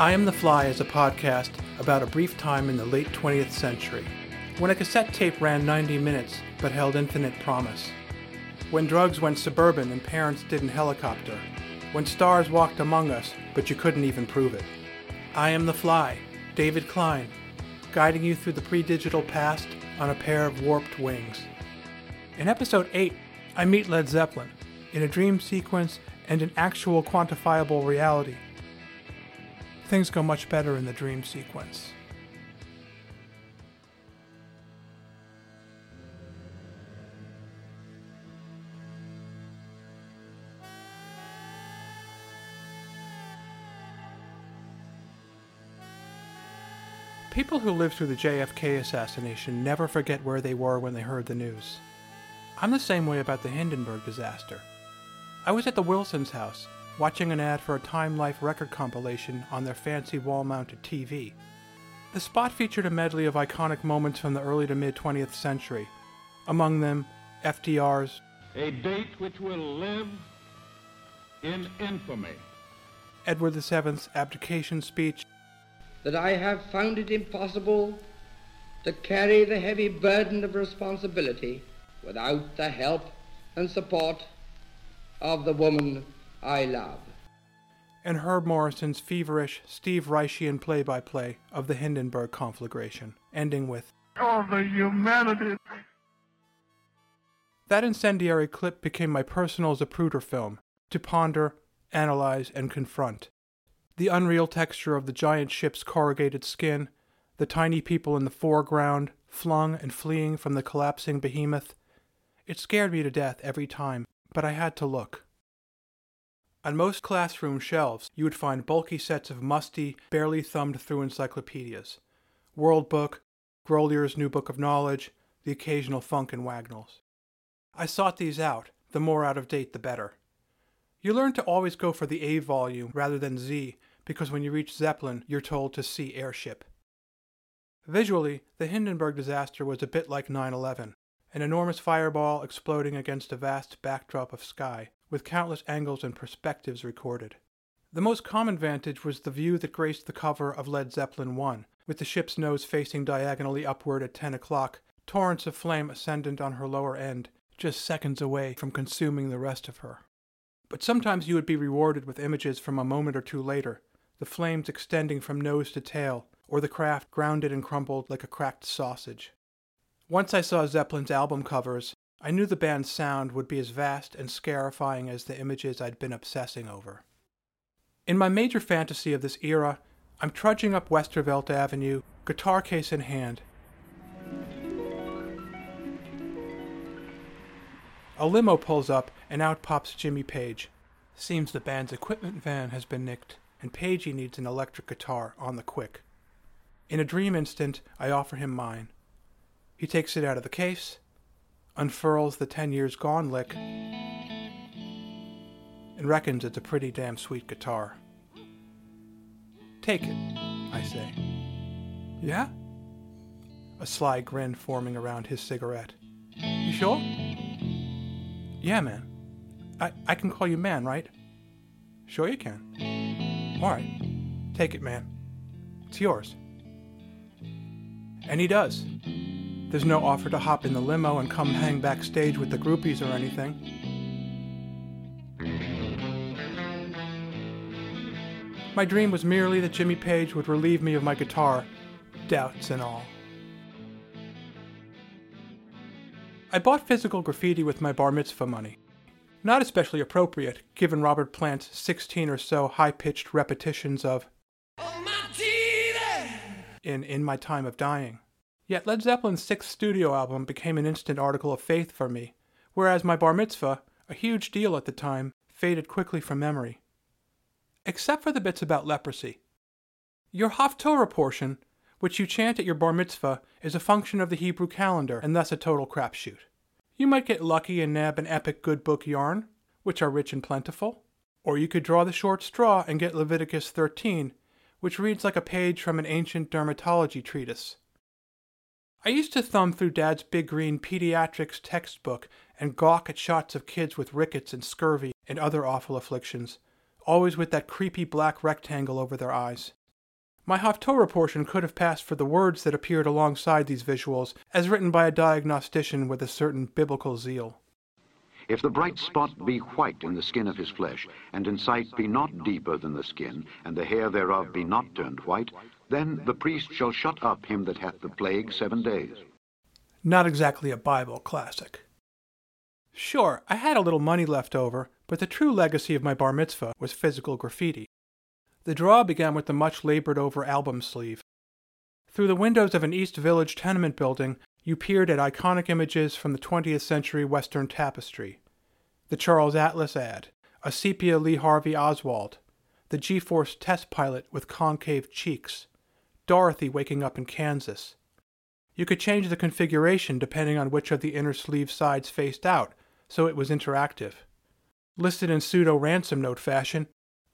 I Am the Fly is a podcast about a brief time in the late 20th century, when a cassette tape ran 90 minutes but held infinite promise, when drugs went suburban and parents didn't helicopter, when stars walked among us but you couldn't even prove it. I Am the Fly, David Klein, guiding you through the pre digital past on a pair of warped wings. In episode 8, I meet Led Zeppelin in a dream sequence and an actual quantifiable reality. Things go much better in the dream sequence. People who lived through the JFK assassination never forget where they were when they heard the news. I'm the same way about the Hindenburg disaster. I was at the Wilsons' house, watching an ad for a Time Life record compilation on their fancy wall mounted TV. The spot featured a medley of iconic moments from the early to mid 20th century, among them FDR's A date which will live in infamy. Edward VII's abdication speech, that I have found it impossible to carry the heavy burden of responsibility without the help and support of the woman I love. and Herb Morrison's feverish Steve Reichian play by play of the Hindenburg conflagration, ending with Oh, the humanity. That incendiary clip became my personal Zapruder film to ponder, analyze, and confront. The unreal texture of the giant ship's corrugated skin, the tiny people in the foreground, flung and fleeing from the collapsing behemoth. It scared me to death every time, but I had to look. On most classroom shelves, you would find bulky sets of musty, barely thumbed through encyclopedias World Book, Grolier's New Book of Knowledge, the occasional Funk and Wagnalls. I sought these out, the more out of date the better. You learn to always go for the A volume rather than Z, because when you reach Zeppelin, you're told to see airship. Visually, the Hindenburg disaster was a bit like 9 11, an enormous fireball exploding against a vast backdrop of sky, with countless angles and perspectives recorded. The most common vantage was the view that graced the cover of Led Zeppelin 1, with the ship's nose facing diagonally upward at 10 o'clock, torrents of flame ascendant on her lower end, just seconds away from consuming the rest of her. But sometimes you would be rewarded with images from a moment or two later, the flames extending from nose to tail, or the craft grounded and crumpled like a cracked sausage. Once I saw Zeppelin's album covers, I knew the band's sound would be as vast and scarifying as the images I'd been obsessing over. In my major fantasy of this era, I'm trudging up Westervelt Avenue, guitar case in hand. A limo pulls up, and out pops Jimmy Page. Seems the band's equipment van has been nicked, and Pagey needs an electric guitar on the quick. In a dream instant, I offer him mine. He takes it out of the case, unfurls the ten years gone lick, and reckons it's a pretty damn sweet guitar. Take it, I say. Yeah? A sly grin forming around his cigarette. You sure? Yeah, man. I, I can call you man, right? Sure you can. Alright. Take it, man. It's yours. And he does. There's no offer to hop in the limo and come hang backstage with the groupies or anything. My dream was merely that Jimmy Page would relieve me of my guitar, doubts and all. I bought physical graffiti with my bar mitzvah money. Not especially appropriate, given Robert Plant's 16 or so high pitched repetitions of oh, in In My Time of Dying. Yet Led Zeppelin's sixth studio album became an instant article of faith for me, whereas my bar mitzvah, a huge deal at the time, faded quickly from memory. Except for the bits about leprosy. Your Haftorah portion, which you chant at your bar mitzvah, is a function of the Hebrew calendar and thus a total crapshoot. You might get lucky and nab an epic good book yarn, which are rich and plentiful, or you could draw the short straw and get Leviticus 13, which reads like a page from an ancient dermatology treatise. I used to thumb through Dad's big green pediatrics textbook and gawk at shots of kids with rickets and scurvy and other awful afflictions, always with that creepy black rectangle over their eyes. My Haftorah portion could have passed for the words that appeared alongside these visuals, as written by a diagnostician with a certain biblical zeal. If the bright spot be white in the skin of his flesh, and in sight be not deeper than the skin, and the hair thereof be not turned white, then the priest shall shut up him that hath the plague seven days. Not exactly a Bible classic. Sure, I had a little money left over, but the true legacy of my bar mitzvah was physical graffiti. The draw began with the much labored over album sleeve. Through the windows of an East Village tenement building, you peered at iconic images from the 20th century Western tapestry. The Charles Atlas ad, a sepia Lee Harvey Oswald, the G Force test pilot with concave cheeks, Dorothy waking up in Kansas. You could change the configuration depending on which of the inner sleeve sides faced out, so it was interactive. Listed in pseudo ransom note fashion,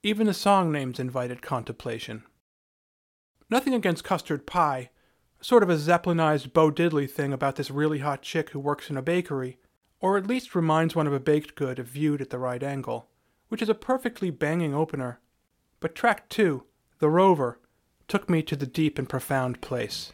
even the song names invited contemplation. Nothing against custard pie, sort of a Zeppelinized Bo Diddley thing about this really hot chick who works in a bakery, or at least reminds one of a baked good if viewed at the right angle, which is a perfectly banging opener. But track two, The Rover, took me to the deep and profound place.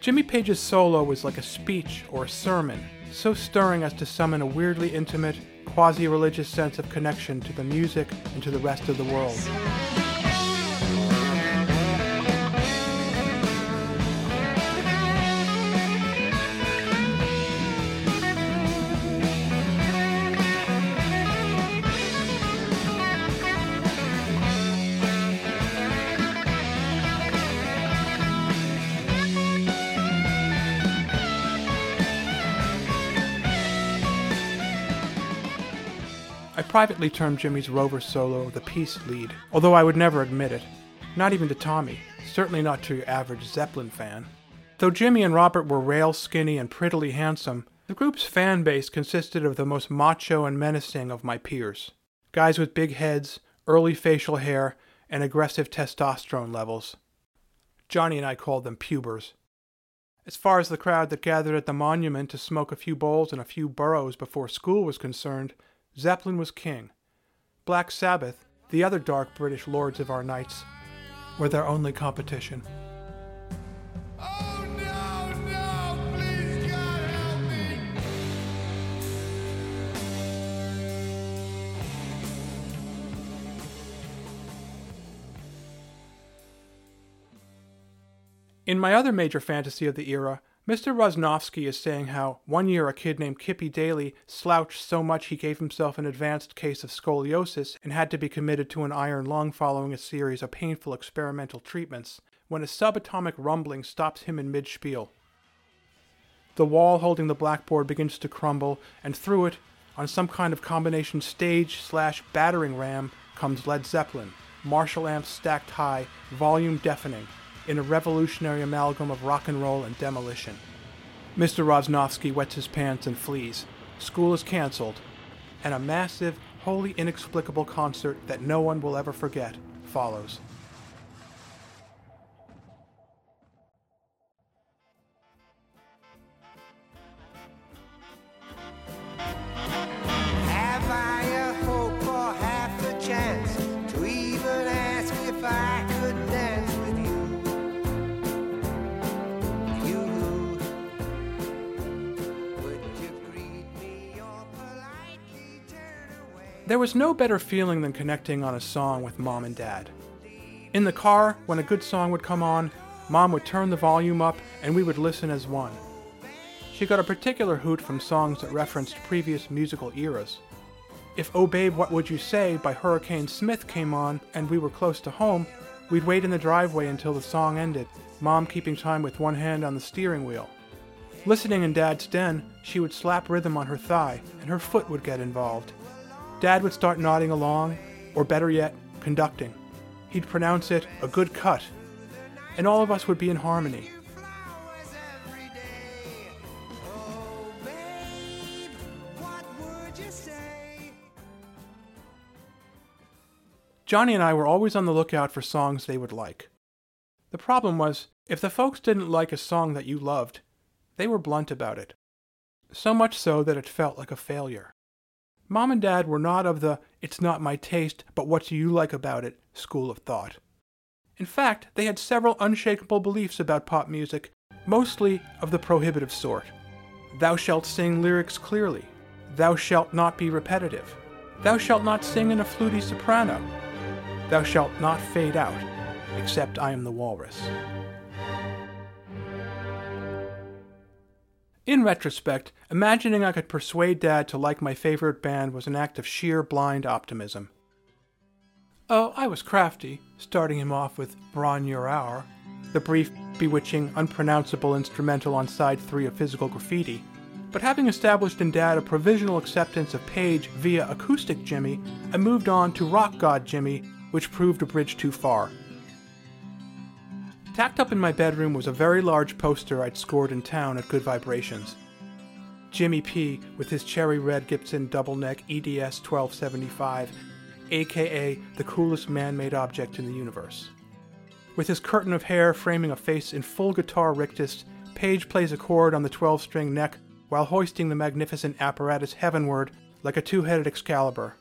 Jimmy Page's solo was like a speech or a sermon, so stirring as to summon a weirdly intimate, quasi religious sense of connection to the music and to the rest of the world. Privately termed Jimmy's Rover solo the peace lead, although I would never admit it. Not even to Tommy, certainly not to your average Zeppelin fan. Though Jimmy and Robert were rail skinny and prettily handsome, the group's fan base consisted of the most macho and menacing of my peers. Guys with big heads, early facial hair, and aggressive testosterone levels. Johnny and I called them pubers. As far as the crowd that gathered at the monument to smoke a few bowls and a few burros before school was concerned, Zeppelin was king. Black Sabbath, the other dark British lords of our nights, were their only competition. In my other major fantasy of the era, Mr. Rosnovsky is saying how one year a kid named Kippy Daly slouched so much he gave himself an advanced case of scoliosis and had to be committed to an iron lung following a series of painful experimental treatments, when a subatomic rumbling stops him in mid spiel. The wall holding the blackboard begins to crumble, and through it, on some kind of combination stage slash battering ram, comes Led Zeppelin, Marshall amps stacked high, volume deafening, in a revolutionary amalgam of rock and roll and demolition. Mr. Rosnovsky wets his pants and flees. School is canceled, and a massive, wholly inexplicable concert that no one will ever forget follows. There was no better feeling than connecting on a song with mom and dad. In the car, when a good song would come on, mom would turn the volume up and we would listen as one. She got a particular hoot from songs that referenced previous musical eras. If Oh Babe, What Would You Say by Hurricane Smith came on and we were close to home, we'd wait in the driveway until the song ended, mom keeping time with one hand on the steering wheel. Listening in Dad's den, she would slap rhythm on her thigh, and her foot would get involved. Dad would start nodding along, or better yet, conducting. He'd pronounce it a good cut, and all of us would be in harmony. Oh? Johnny and I were always on the lookout for songs they would like. The problem was, if the folks didn't like a song that you loved, they were blunt about it. So much so that it felt like a failure. Mom and Dad were not of the it's not my taste, but what do you like about it school of thought. In fact, they had several unshakable beliefs about pop music, mostly of the prohibitive sort. Thou shalt sing lyrics clearly. Thou shalt not be repetitive. Thou shalt not sing in a fluty soprano. Thou shalt not fade out, except I am the walrus. In retrospect, imagining I could persuade Dad to like my favorite band was an act of sheer blind optimism. Oh, I was crafty, starting him off with Bron-Yr-Aur, the brief, bewitching, unpronounceable instrumental on side three of Physical Graffiti. But having established in Dad a provisional acceptance of Page via Acoustic Jimmy, I moved on to Rock God Jimmy, which proved a bridge too far. Tacked up in my bedroom was a very large poster I'd scored in town at Good Vibrations. Jimmy P with his cherry red Gibson double neck EDS 1275, aka the coolest man made object in the universe. With his curtain of hair framing a face in full guitar rictus, Page plays a chord on the 12 string neck while hoisting the magnificent apparatus heavenward like a two headed Excalibur.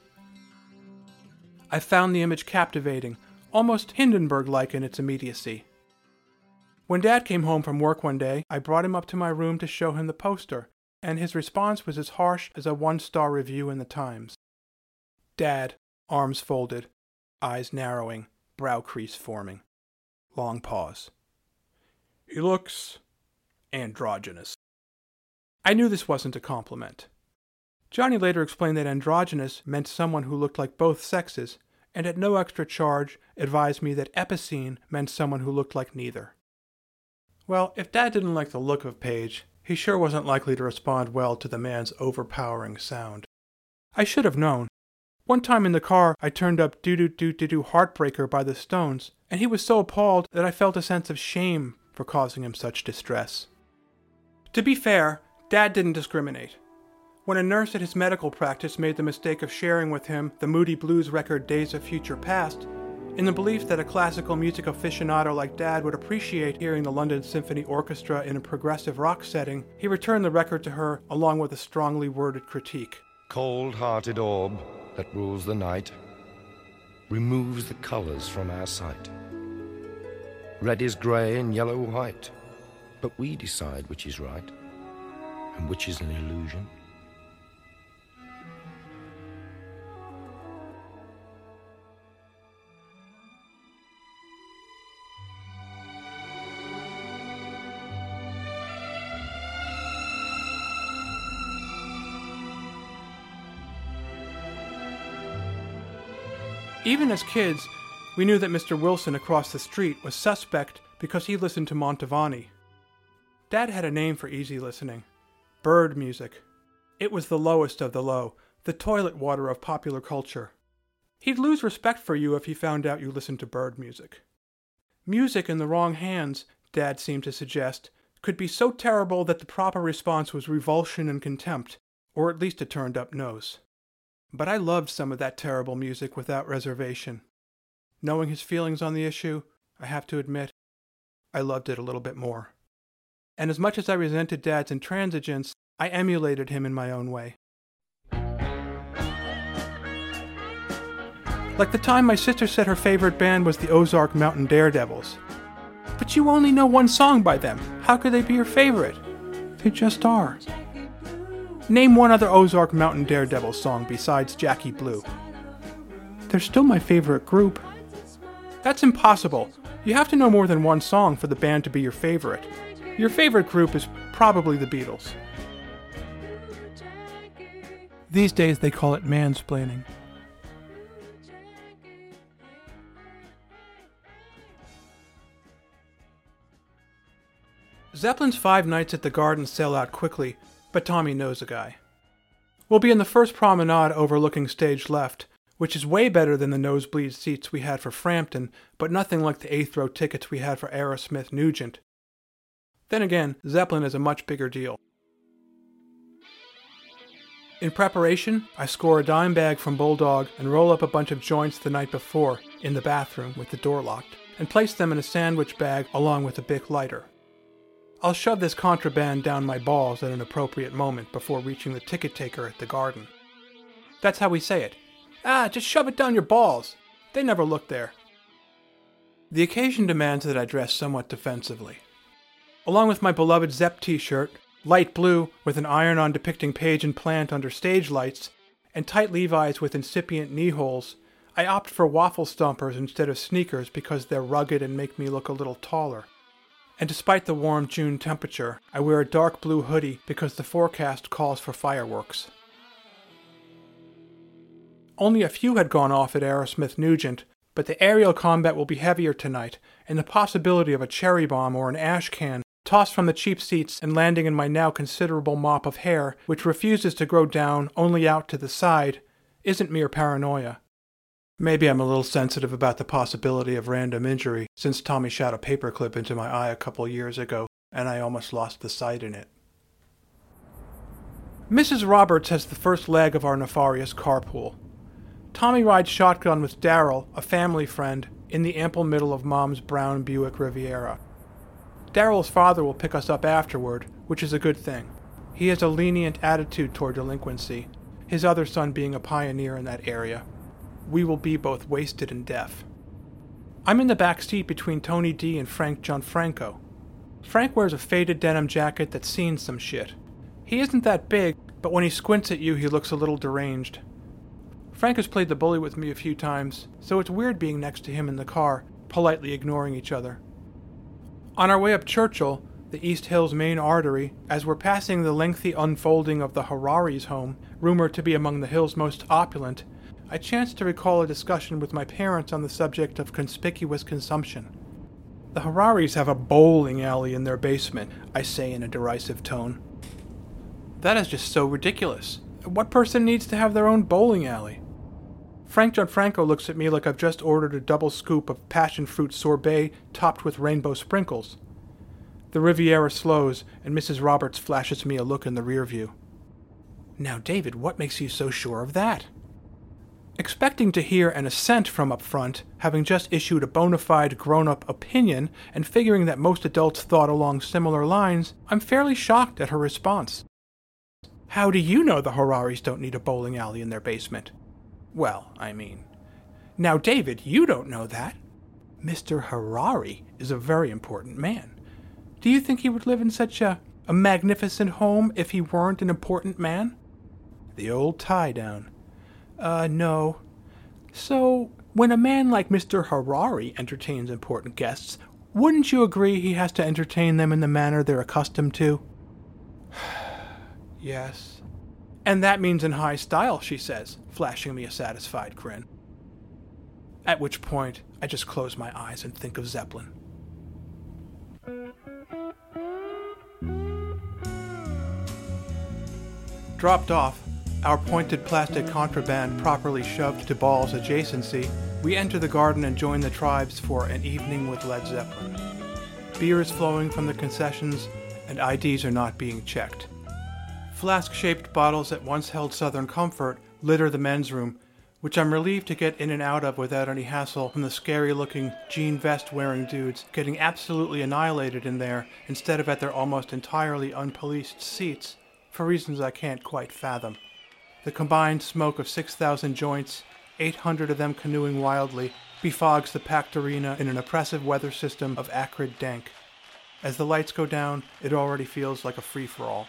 I found the image captivating, almost Hindenburg like in its immediacy. When Dad came home from work one day, I brought him up to my room to show him the poster, and his response was as harsh as a one star review in the Times. Dad, arms folded, eyes narrowing, brow crease forming. Long pause. He looks androgynous. I knew this wasn't a compliment. Johnny later explained that androgynous meant someone who looked like both sexes, and at no extra charge advised me that epicene meant someone who looked like neither. Well, if Dad didn't like the look of Page, he sure wasn't likely to respond well to the man's overpowering sound. I should have known. One time in the car, I turned up Doo Doo Doo Doo Doo Heartbreaker by the Stones, and he was so appalled that I felt a sense of shame for causing him such distress. To be fair, Dad didn't discriminate. When a nurse at his medical practice made the mistake of sharing with him the Moody Blues record Days of Future Past, in the belief that a classical music aficionado like Dad would appreciate hearing the London Symphony Orchestra in a progressive rock setting, he returned the record to her along with a strongly worded critique. Cold hearted orb that rules the night removes the colors from our sight. Red is grey and yellow white, but we decide which is right and which is an illusion. Even as kids, we knew that Mr. Wilson across the street was suspect because he listened to Mantovani. Dad had a name for easy listening bird music. It was the lowest of the low, the toilet water of popular culture. He'd lose respect for you if he found out you listened to bird music. Music in the wrong hands, Dad seemed to suggest, could be so terrible that the proper response was revulsion and contempt, or at least a turned up nose. But I loved some of that terrible music without reservation. Knowing his feelings on the issue, I have to admit, I loved it a little bit more. And as much as I resented Dad's intransigence, I emulated him in my own way. Like the time my sister said her favorite band was the Ozark Mountain Daredevils. But you only know one song by them. How could they be your favorite? They just are. Name one other Ozark Mountain Daredevil song besides Jackie Blue. They're still my favorite group. That's impossible. You have to know more than one song for the band to be your favorite. Your favorite group is probably the Beatles. These days they call it mansplaining. Zeppelin's Five Nights at the Garden sell out quickly, but Tommy knows a guy. We'll be in the first promenade overlooking stage left, which is way better than the nosebleed seats we had for Frampton, but nothing like the eighth row tickets we had for Aerosmith Nugent. Then again, Zeppelin is a much bigger deal. In preparation, I score a dime bag from Bulldog and roll up a bunch of joints the night before in the bathroom with the door locked, and place them in a sandwich bag along with a Bic lighter. I'll shove this contraband down my balls at an appropriate moment before reaching the ticket taker at the garden. That's how we say it. Ah, just shove it down your balls. They never look there. The occasion demands that I dress somewhat defensively. Along with my beloved Zepp t shirt, light blue with an iron on depicting page and plant under stage lights, and tight Levi's with incipient knee holes, I opt for waffle stompers instead of sneakers because they're rugged and make me look a little taller. And despite the warm June temperature, I wear a dark blue hoodie because the forecast calls for fireworks. Only a few had gone off at Aerosmith Nugent, but the aerial combat will be heavier tonight, and the possibility of a cherry bomb or an ash can tossed from the cheap seats and landing in my now considerable mop of hair, which refuses to grow down only out to the side, isn't mere paranoia. Maybe I'm a little sensitive about the possibility of random injury, since Tommy shot a paperclip into my eye a couple years ago, and I almost lost the sight in it. Mrs. Roberts has the first leg of our nefarious carpool. Tommy rides shotgun with Darrell, a family friend, in the ample middle of Mom's brown Buick Riviera. Darrell's father will pick us up afterward, which is a good thing. He has a lenient attitude toward delinquency, his other son being a pioneer in that area we will be both wasted and deaf. I'm in the back seat between Tony D and Frank Gianfranco. Frank wears a faded denim jacket that's seen some shit. He isn't that big, but when he squints at you, he looks a little deranged. Frank has played the bully with me a few times, so it's weird being next to him in the car, politely ignoring each other. On our way up Churchill, the East Hills main artery, as we're passing the lengthy unfolding of the Hararis' home, rumored to be among the Hill's most opulent, I chanced to recall a discussion with my parents on the subject of conspicuous consumption. The Hararis have a bowling alley in their basement, I say in a derisive tone. That is just so ridiculous. What person needs to have their own bowling alley? Frank Gianfranco looks at me like I've just ordered a double scoop of passion fruit sorbet topped with rainbow sprinkles. The Riviera slows, and Mrs. Roberts flashes me a look in the rear view. Now, David, what makes you so sure of that? Expecting to hear an assent from up front, having just issued a bona fide grown up opinion, and figuring that most adults thought along similar lines, I'm fairly shocked at her response. How do you know the Hararis don't need a bowling alley in their basement? Well, I mean. Now, David, you don't know that. Mr. Harari is a very important man. Do you think he would live in such a, a magnificent home if he weren't an important man? The old tie down. Uh, no. So, when a man like Mr. Harari entertains important guests, wouldn't you agree he has to entertain them in the manner they're accustomed to? yes. And that means in high style, she says, flashing me a satisfied grin. At which point, I just close my eyes and think of Zeppelin. Dropped off, our pointed plastic contraband properly shoved to Ball's adjacency, we enter the garden and join the tribes for an evening with Led Zeppelin. Beer is flowing from the concessions, and IDs are not being checked. Flask shaped bottles that once held Southern comfort litter the men's room, which I'm relieved to get in and out of without any hassle from the scary looking jean vest wearing dudes getting absolutely annihilated in there instead of at their almost entirely unpoliced seats, for reasons I can't quite fathom. The combined smoke of 6,000 joints, 800 of them canoeing wildly, befogs the packed arena in an oppressive weather system of acrid dank. As the lights go down, it already feels like a free for all.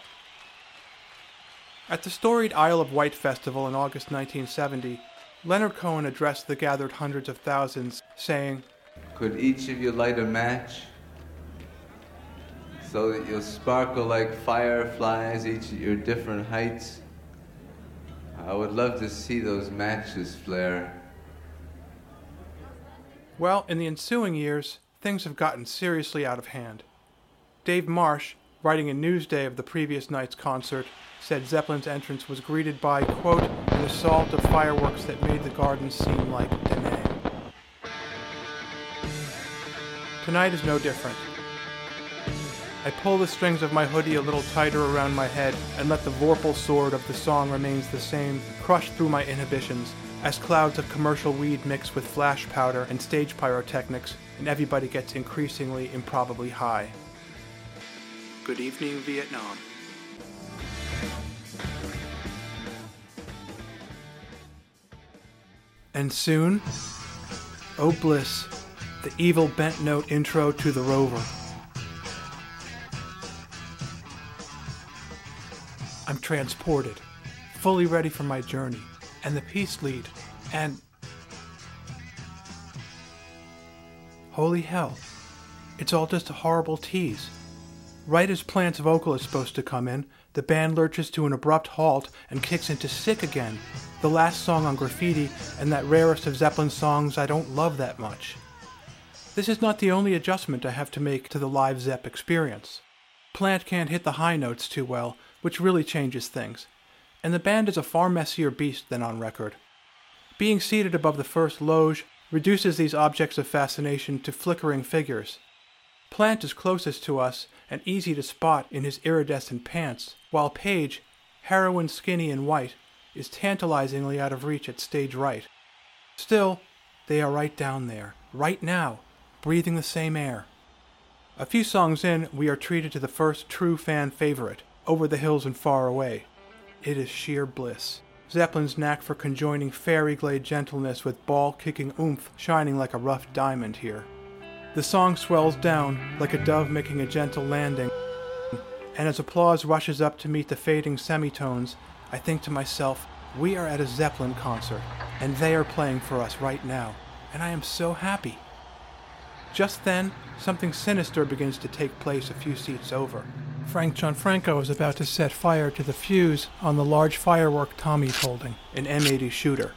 At the storied Isle of Wight Festival in August 1970, Leonard Cohen addressed the gathered hundreds of thousands, saying, Could each of you light a match so that you'll sparkle like fireflies, each at your different heights? I would love to see those matches flare. Well, in the ensuing years, things have gotten seriously out of hand. Dave Marsh, writing in Newsday of the previous night's concert, said Zeppelin's entrance was greeted by, quote, an assault of fireworks that made the garden seem like Da Nang. Tonight is no different. I pull the strings of my hoodie a little tighter around my head and let the vorpal sword of the song remains the same, crush through my inhibitions, as clouds of commercial weed mix with flash powder and stage pyrotechnics, and everybody gets increasingly improbably high. Good evening, Vietnam. And soon, oh bliss, the evil bent note intro to The Rover. Transported, fully ready for my journey, and the peace lead, and. Holy hell, it's all just a horrible tease. Right as Plant's vocal is supposed to come in, the band lurches to an abrupt halt and kicks into Sick Again, the last song on Graffiti and that rarest of Zeppelin songs I don't love that much. This is not the only adjustment I have to make to the live Zepp experience. Plant can't hit the high notes too well, which really changes things, and the band is a far messier beast than on record. Being seated above the first loge reduces these objects of fascination to flickering figures. Plant is closest to us and easy to spot in his iridescent pants, while Page, heroin skinny and white, is tantalizingly out of reach at stage right. Still, they are right down there, right now, breathing the same air. A few songs in, we are treated to the first true fan favorite, Over the Hills and Far Away. It is sheer bliss. Zeppelin's knack for conjoining fairy glade gentleness with ball kicking oomph shining like a rough diamond here. The song swells down like a dove making a gentle landing, and as applause rushes up to meet the fading semitones, I think to myself, we are at a Zeppelin concert, and they are playing for us right now, and I am so happy. Just then, something sinister begins to take place a few seats over. Frank Gianfranco is about to set fire to the fuse on the large firework Tommy's holding, an M80 shooter.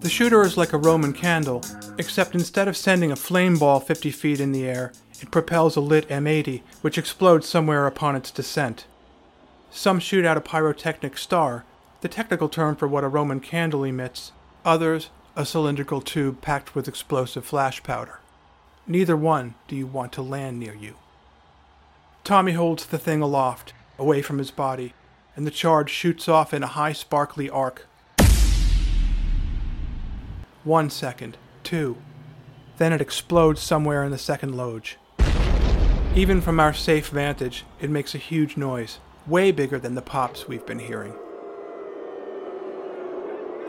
The shooter is like a Roman candle, except instead of sending a flame ball 50 feet in the air, it propels a lit M80, which explodes somewhere upon its descent. Some shoot out a pyrotechnic star, the technical term for what a Roman candle emits, others, a cylindrical tube packed with explosive flash powder. Neither one do you want to land near you. Tommy holds the thing aloft, away from his body, and the charge shoots off in a high sparkly arc. One second, two. Then it explodes somewhere in the second loge. Even from our safe vantage, it makes a huge noise, way bigger than the pops we've been hearing.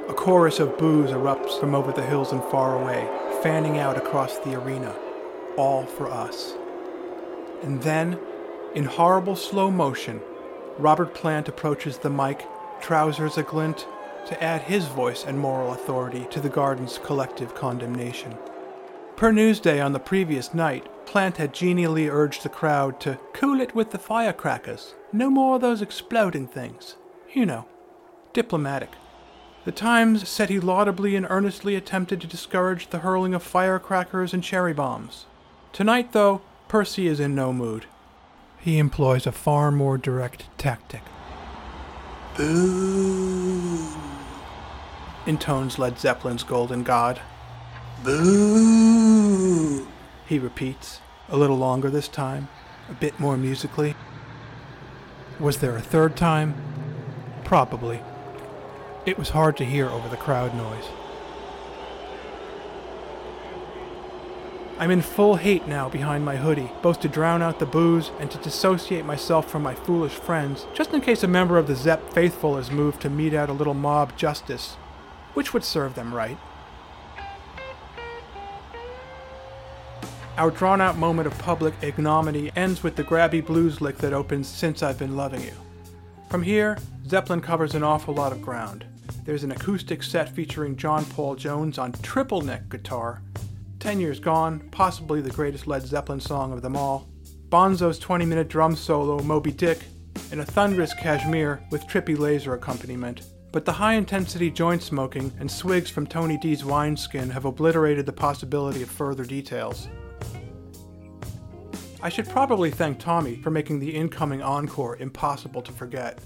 A chorus of boos erupts from over the hills and far away, fanning out across the arena, all for us. And then, in horrible slow motion, Robert Plant approaches the mic, trousers aglint, to add his voice and moral authority to the garden's collective condemnation. Per Newsday on the previous night, Plant had genially urged the crowd to cool it with the firecrackers. No more of those exploding things. You know, diplomatic. The Times said he laudably and earnestly attempted to discourage the hurling of firecrackers and cherry bombs. Tonight, though, Percy is in no mood. He employs a far more direct tactic. Boo! intones Led Zeppelin's Golden God. Boo! He repeats, a little longer this time, a bit more musically. Was there a third time? Probably. It was hard to hear over the crowd noise. I'm in full hate now behind my hoodie, both to drown out the boos and to dissociate myself from my foolish friends, just in case a member of the Zepp faithful is moved to mete out a little mob justice, which would serve them right. Our drawn out moment of public ignominy ends with the grabby blues lick that opens Since I've Been Loving You. From here, Zeppelin covers an awful lot of ground. There's an acoustic set featuring John Paul Jones on triple neck guitar, Ten Years Gone, possibly the greatest Led Zeppelin song of them all, Bonzo's 20 minute drum solo, Moby Dick, and a thunderous Kashmir with trippy laser accompaniment. But the high intensity joint smoking and swigs from Tony D's wineskin have obliterated the possibility of further details. I should probably thank Tommy for making the incoming encore impossible to forget.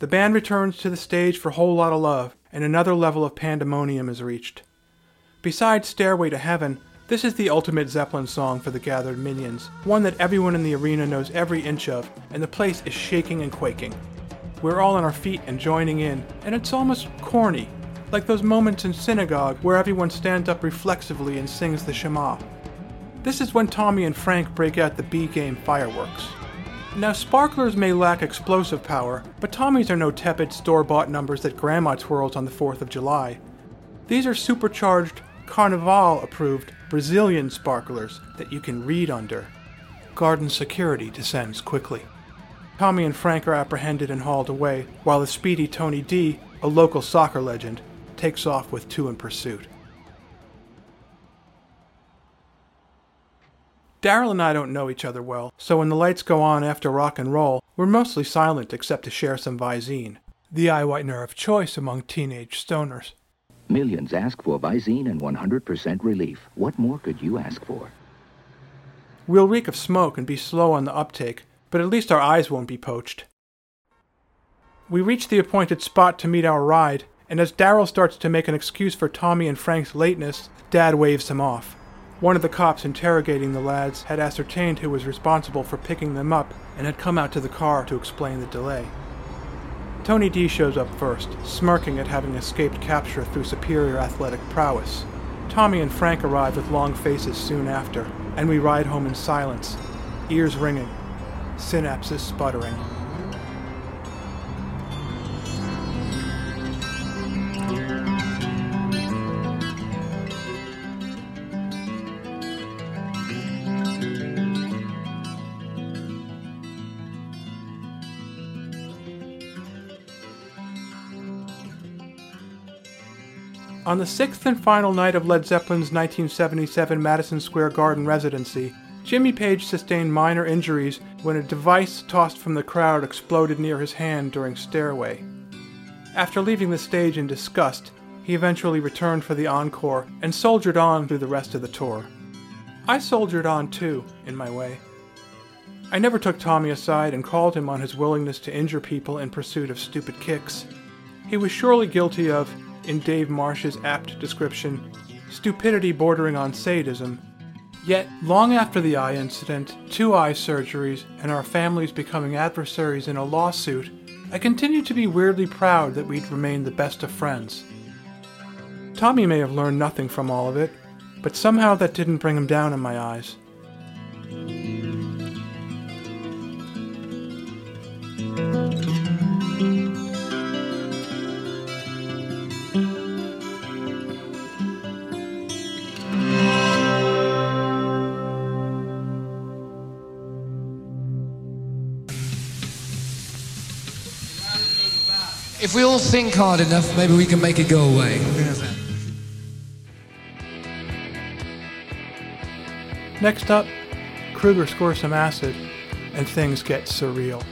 The band returns to the stage for Whole Lotta Love, and another level of pandemonium is reached. Besides Stairway to Heaven, this is the ultimate Zeppelin song for the gathered minions, one that everyone in the arena knows every inch of, and the place is shaking and quaking. We're all on our feet and joining in, and it's almost corny, like those moments in synagogue where everyone stands up reflexively and sings the Shema. This is when Tommy and Frank break out the B game fireworks. Now, sparklers may lack explosive power, but Tommy's are no tepid store bought numbers that Grandma twirls on the 4th of July. These are supercharged, Carnival approved Brazilian sparklers that you can read under. Garden security descends quickly. Tommy and Frank are apprehended and hauled away, while the speedy Tony D, a local soccer legend, takes off with two in pursuit. Daryl and I don't know each other well, so when the lights go on after rock and roll, we're mostly silent except to share some Visine, the eye whitener of choice among teenage stoners. Millions ask for Visine and 100% relief. What more could you ask for? We'll reek of smoke and be slow on the uptake, but at least our eyes won't be poached. We reach the appointed spot to meet our ride, and as Daryl starts to make an excuse for Tommy and Frank's lateness, Dad waves him off. One of the cops interrogating the lads had ascertained who was responsible for picking them up and had come out to the car to explain the delay. Tony D shows up first, smirking at having escaped capture through superior athletic prowess. Tommy and Frank arrive with long faces soon after, and we ride home in silence, ears ringing, synapses sputtering. On the sixth and final night of Led Zeppelin's 1977 Madison Square Garden residency, Jimmy Page sustained minor injuries when a device tossed from the crowd exploded near his hand during Stairway. After leaving the stage in disgust, he eventually returned for the encore and soldiered on through the rest of the tour. I soldiered on too, in my way. I never took Tommy aside and called him on his willingness to injure people in pursuit of stupid kicks. He was surely guilty of in Dave Marsh's apt description, stupidity bordering on sadism. Yet, long after the eye incident, two eye surgeries, and our families becoming adversaries in a lawsuit, I continue to be weirdly proud that we'd remained the best of friends. Tommy may have learned nothing from all of it, but somehow that didn't bring him down in my eyes. If we all think hard enough, maybe we can make it go away. Next up, Kruger scores some acid, and things get surreal.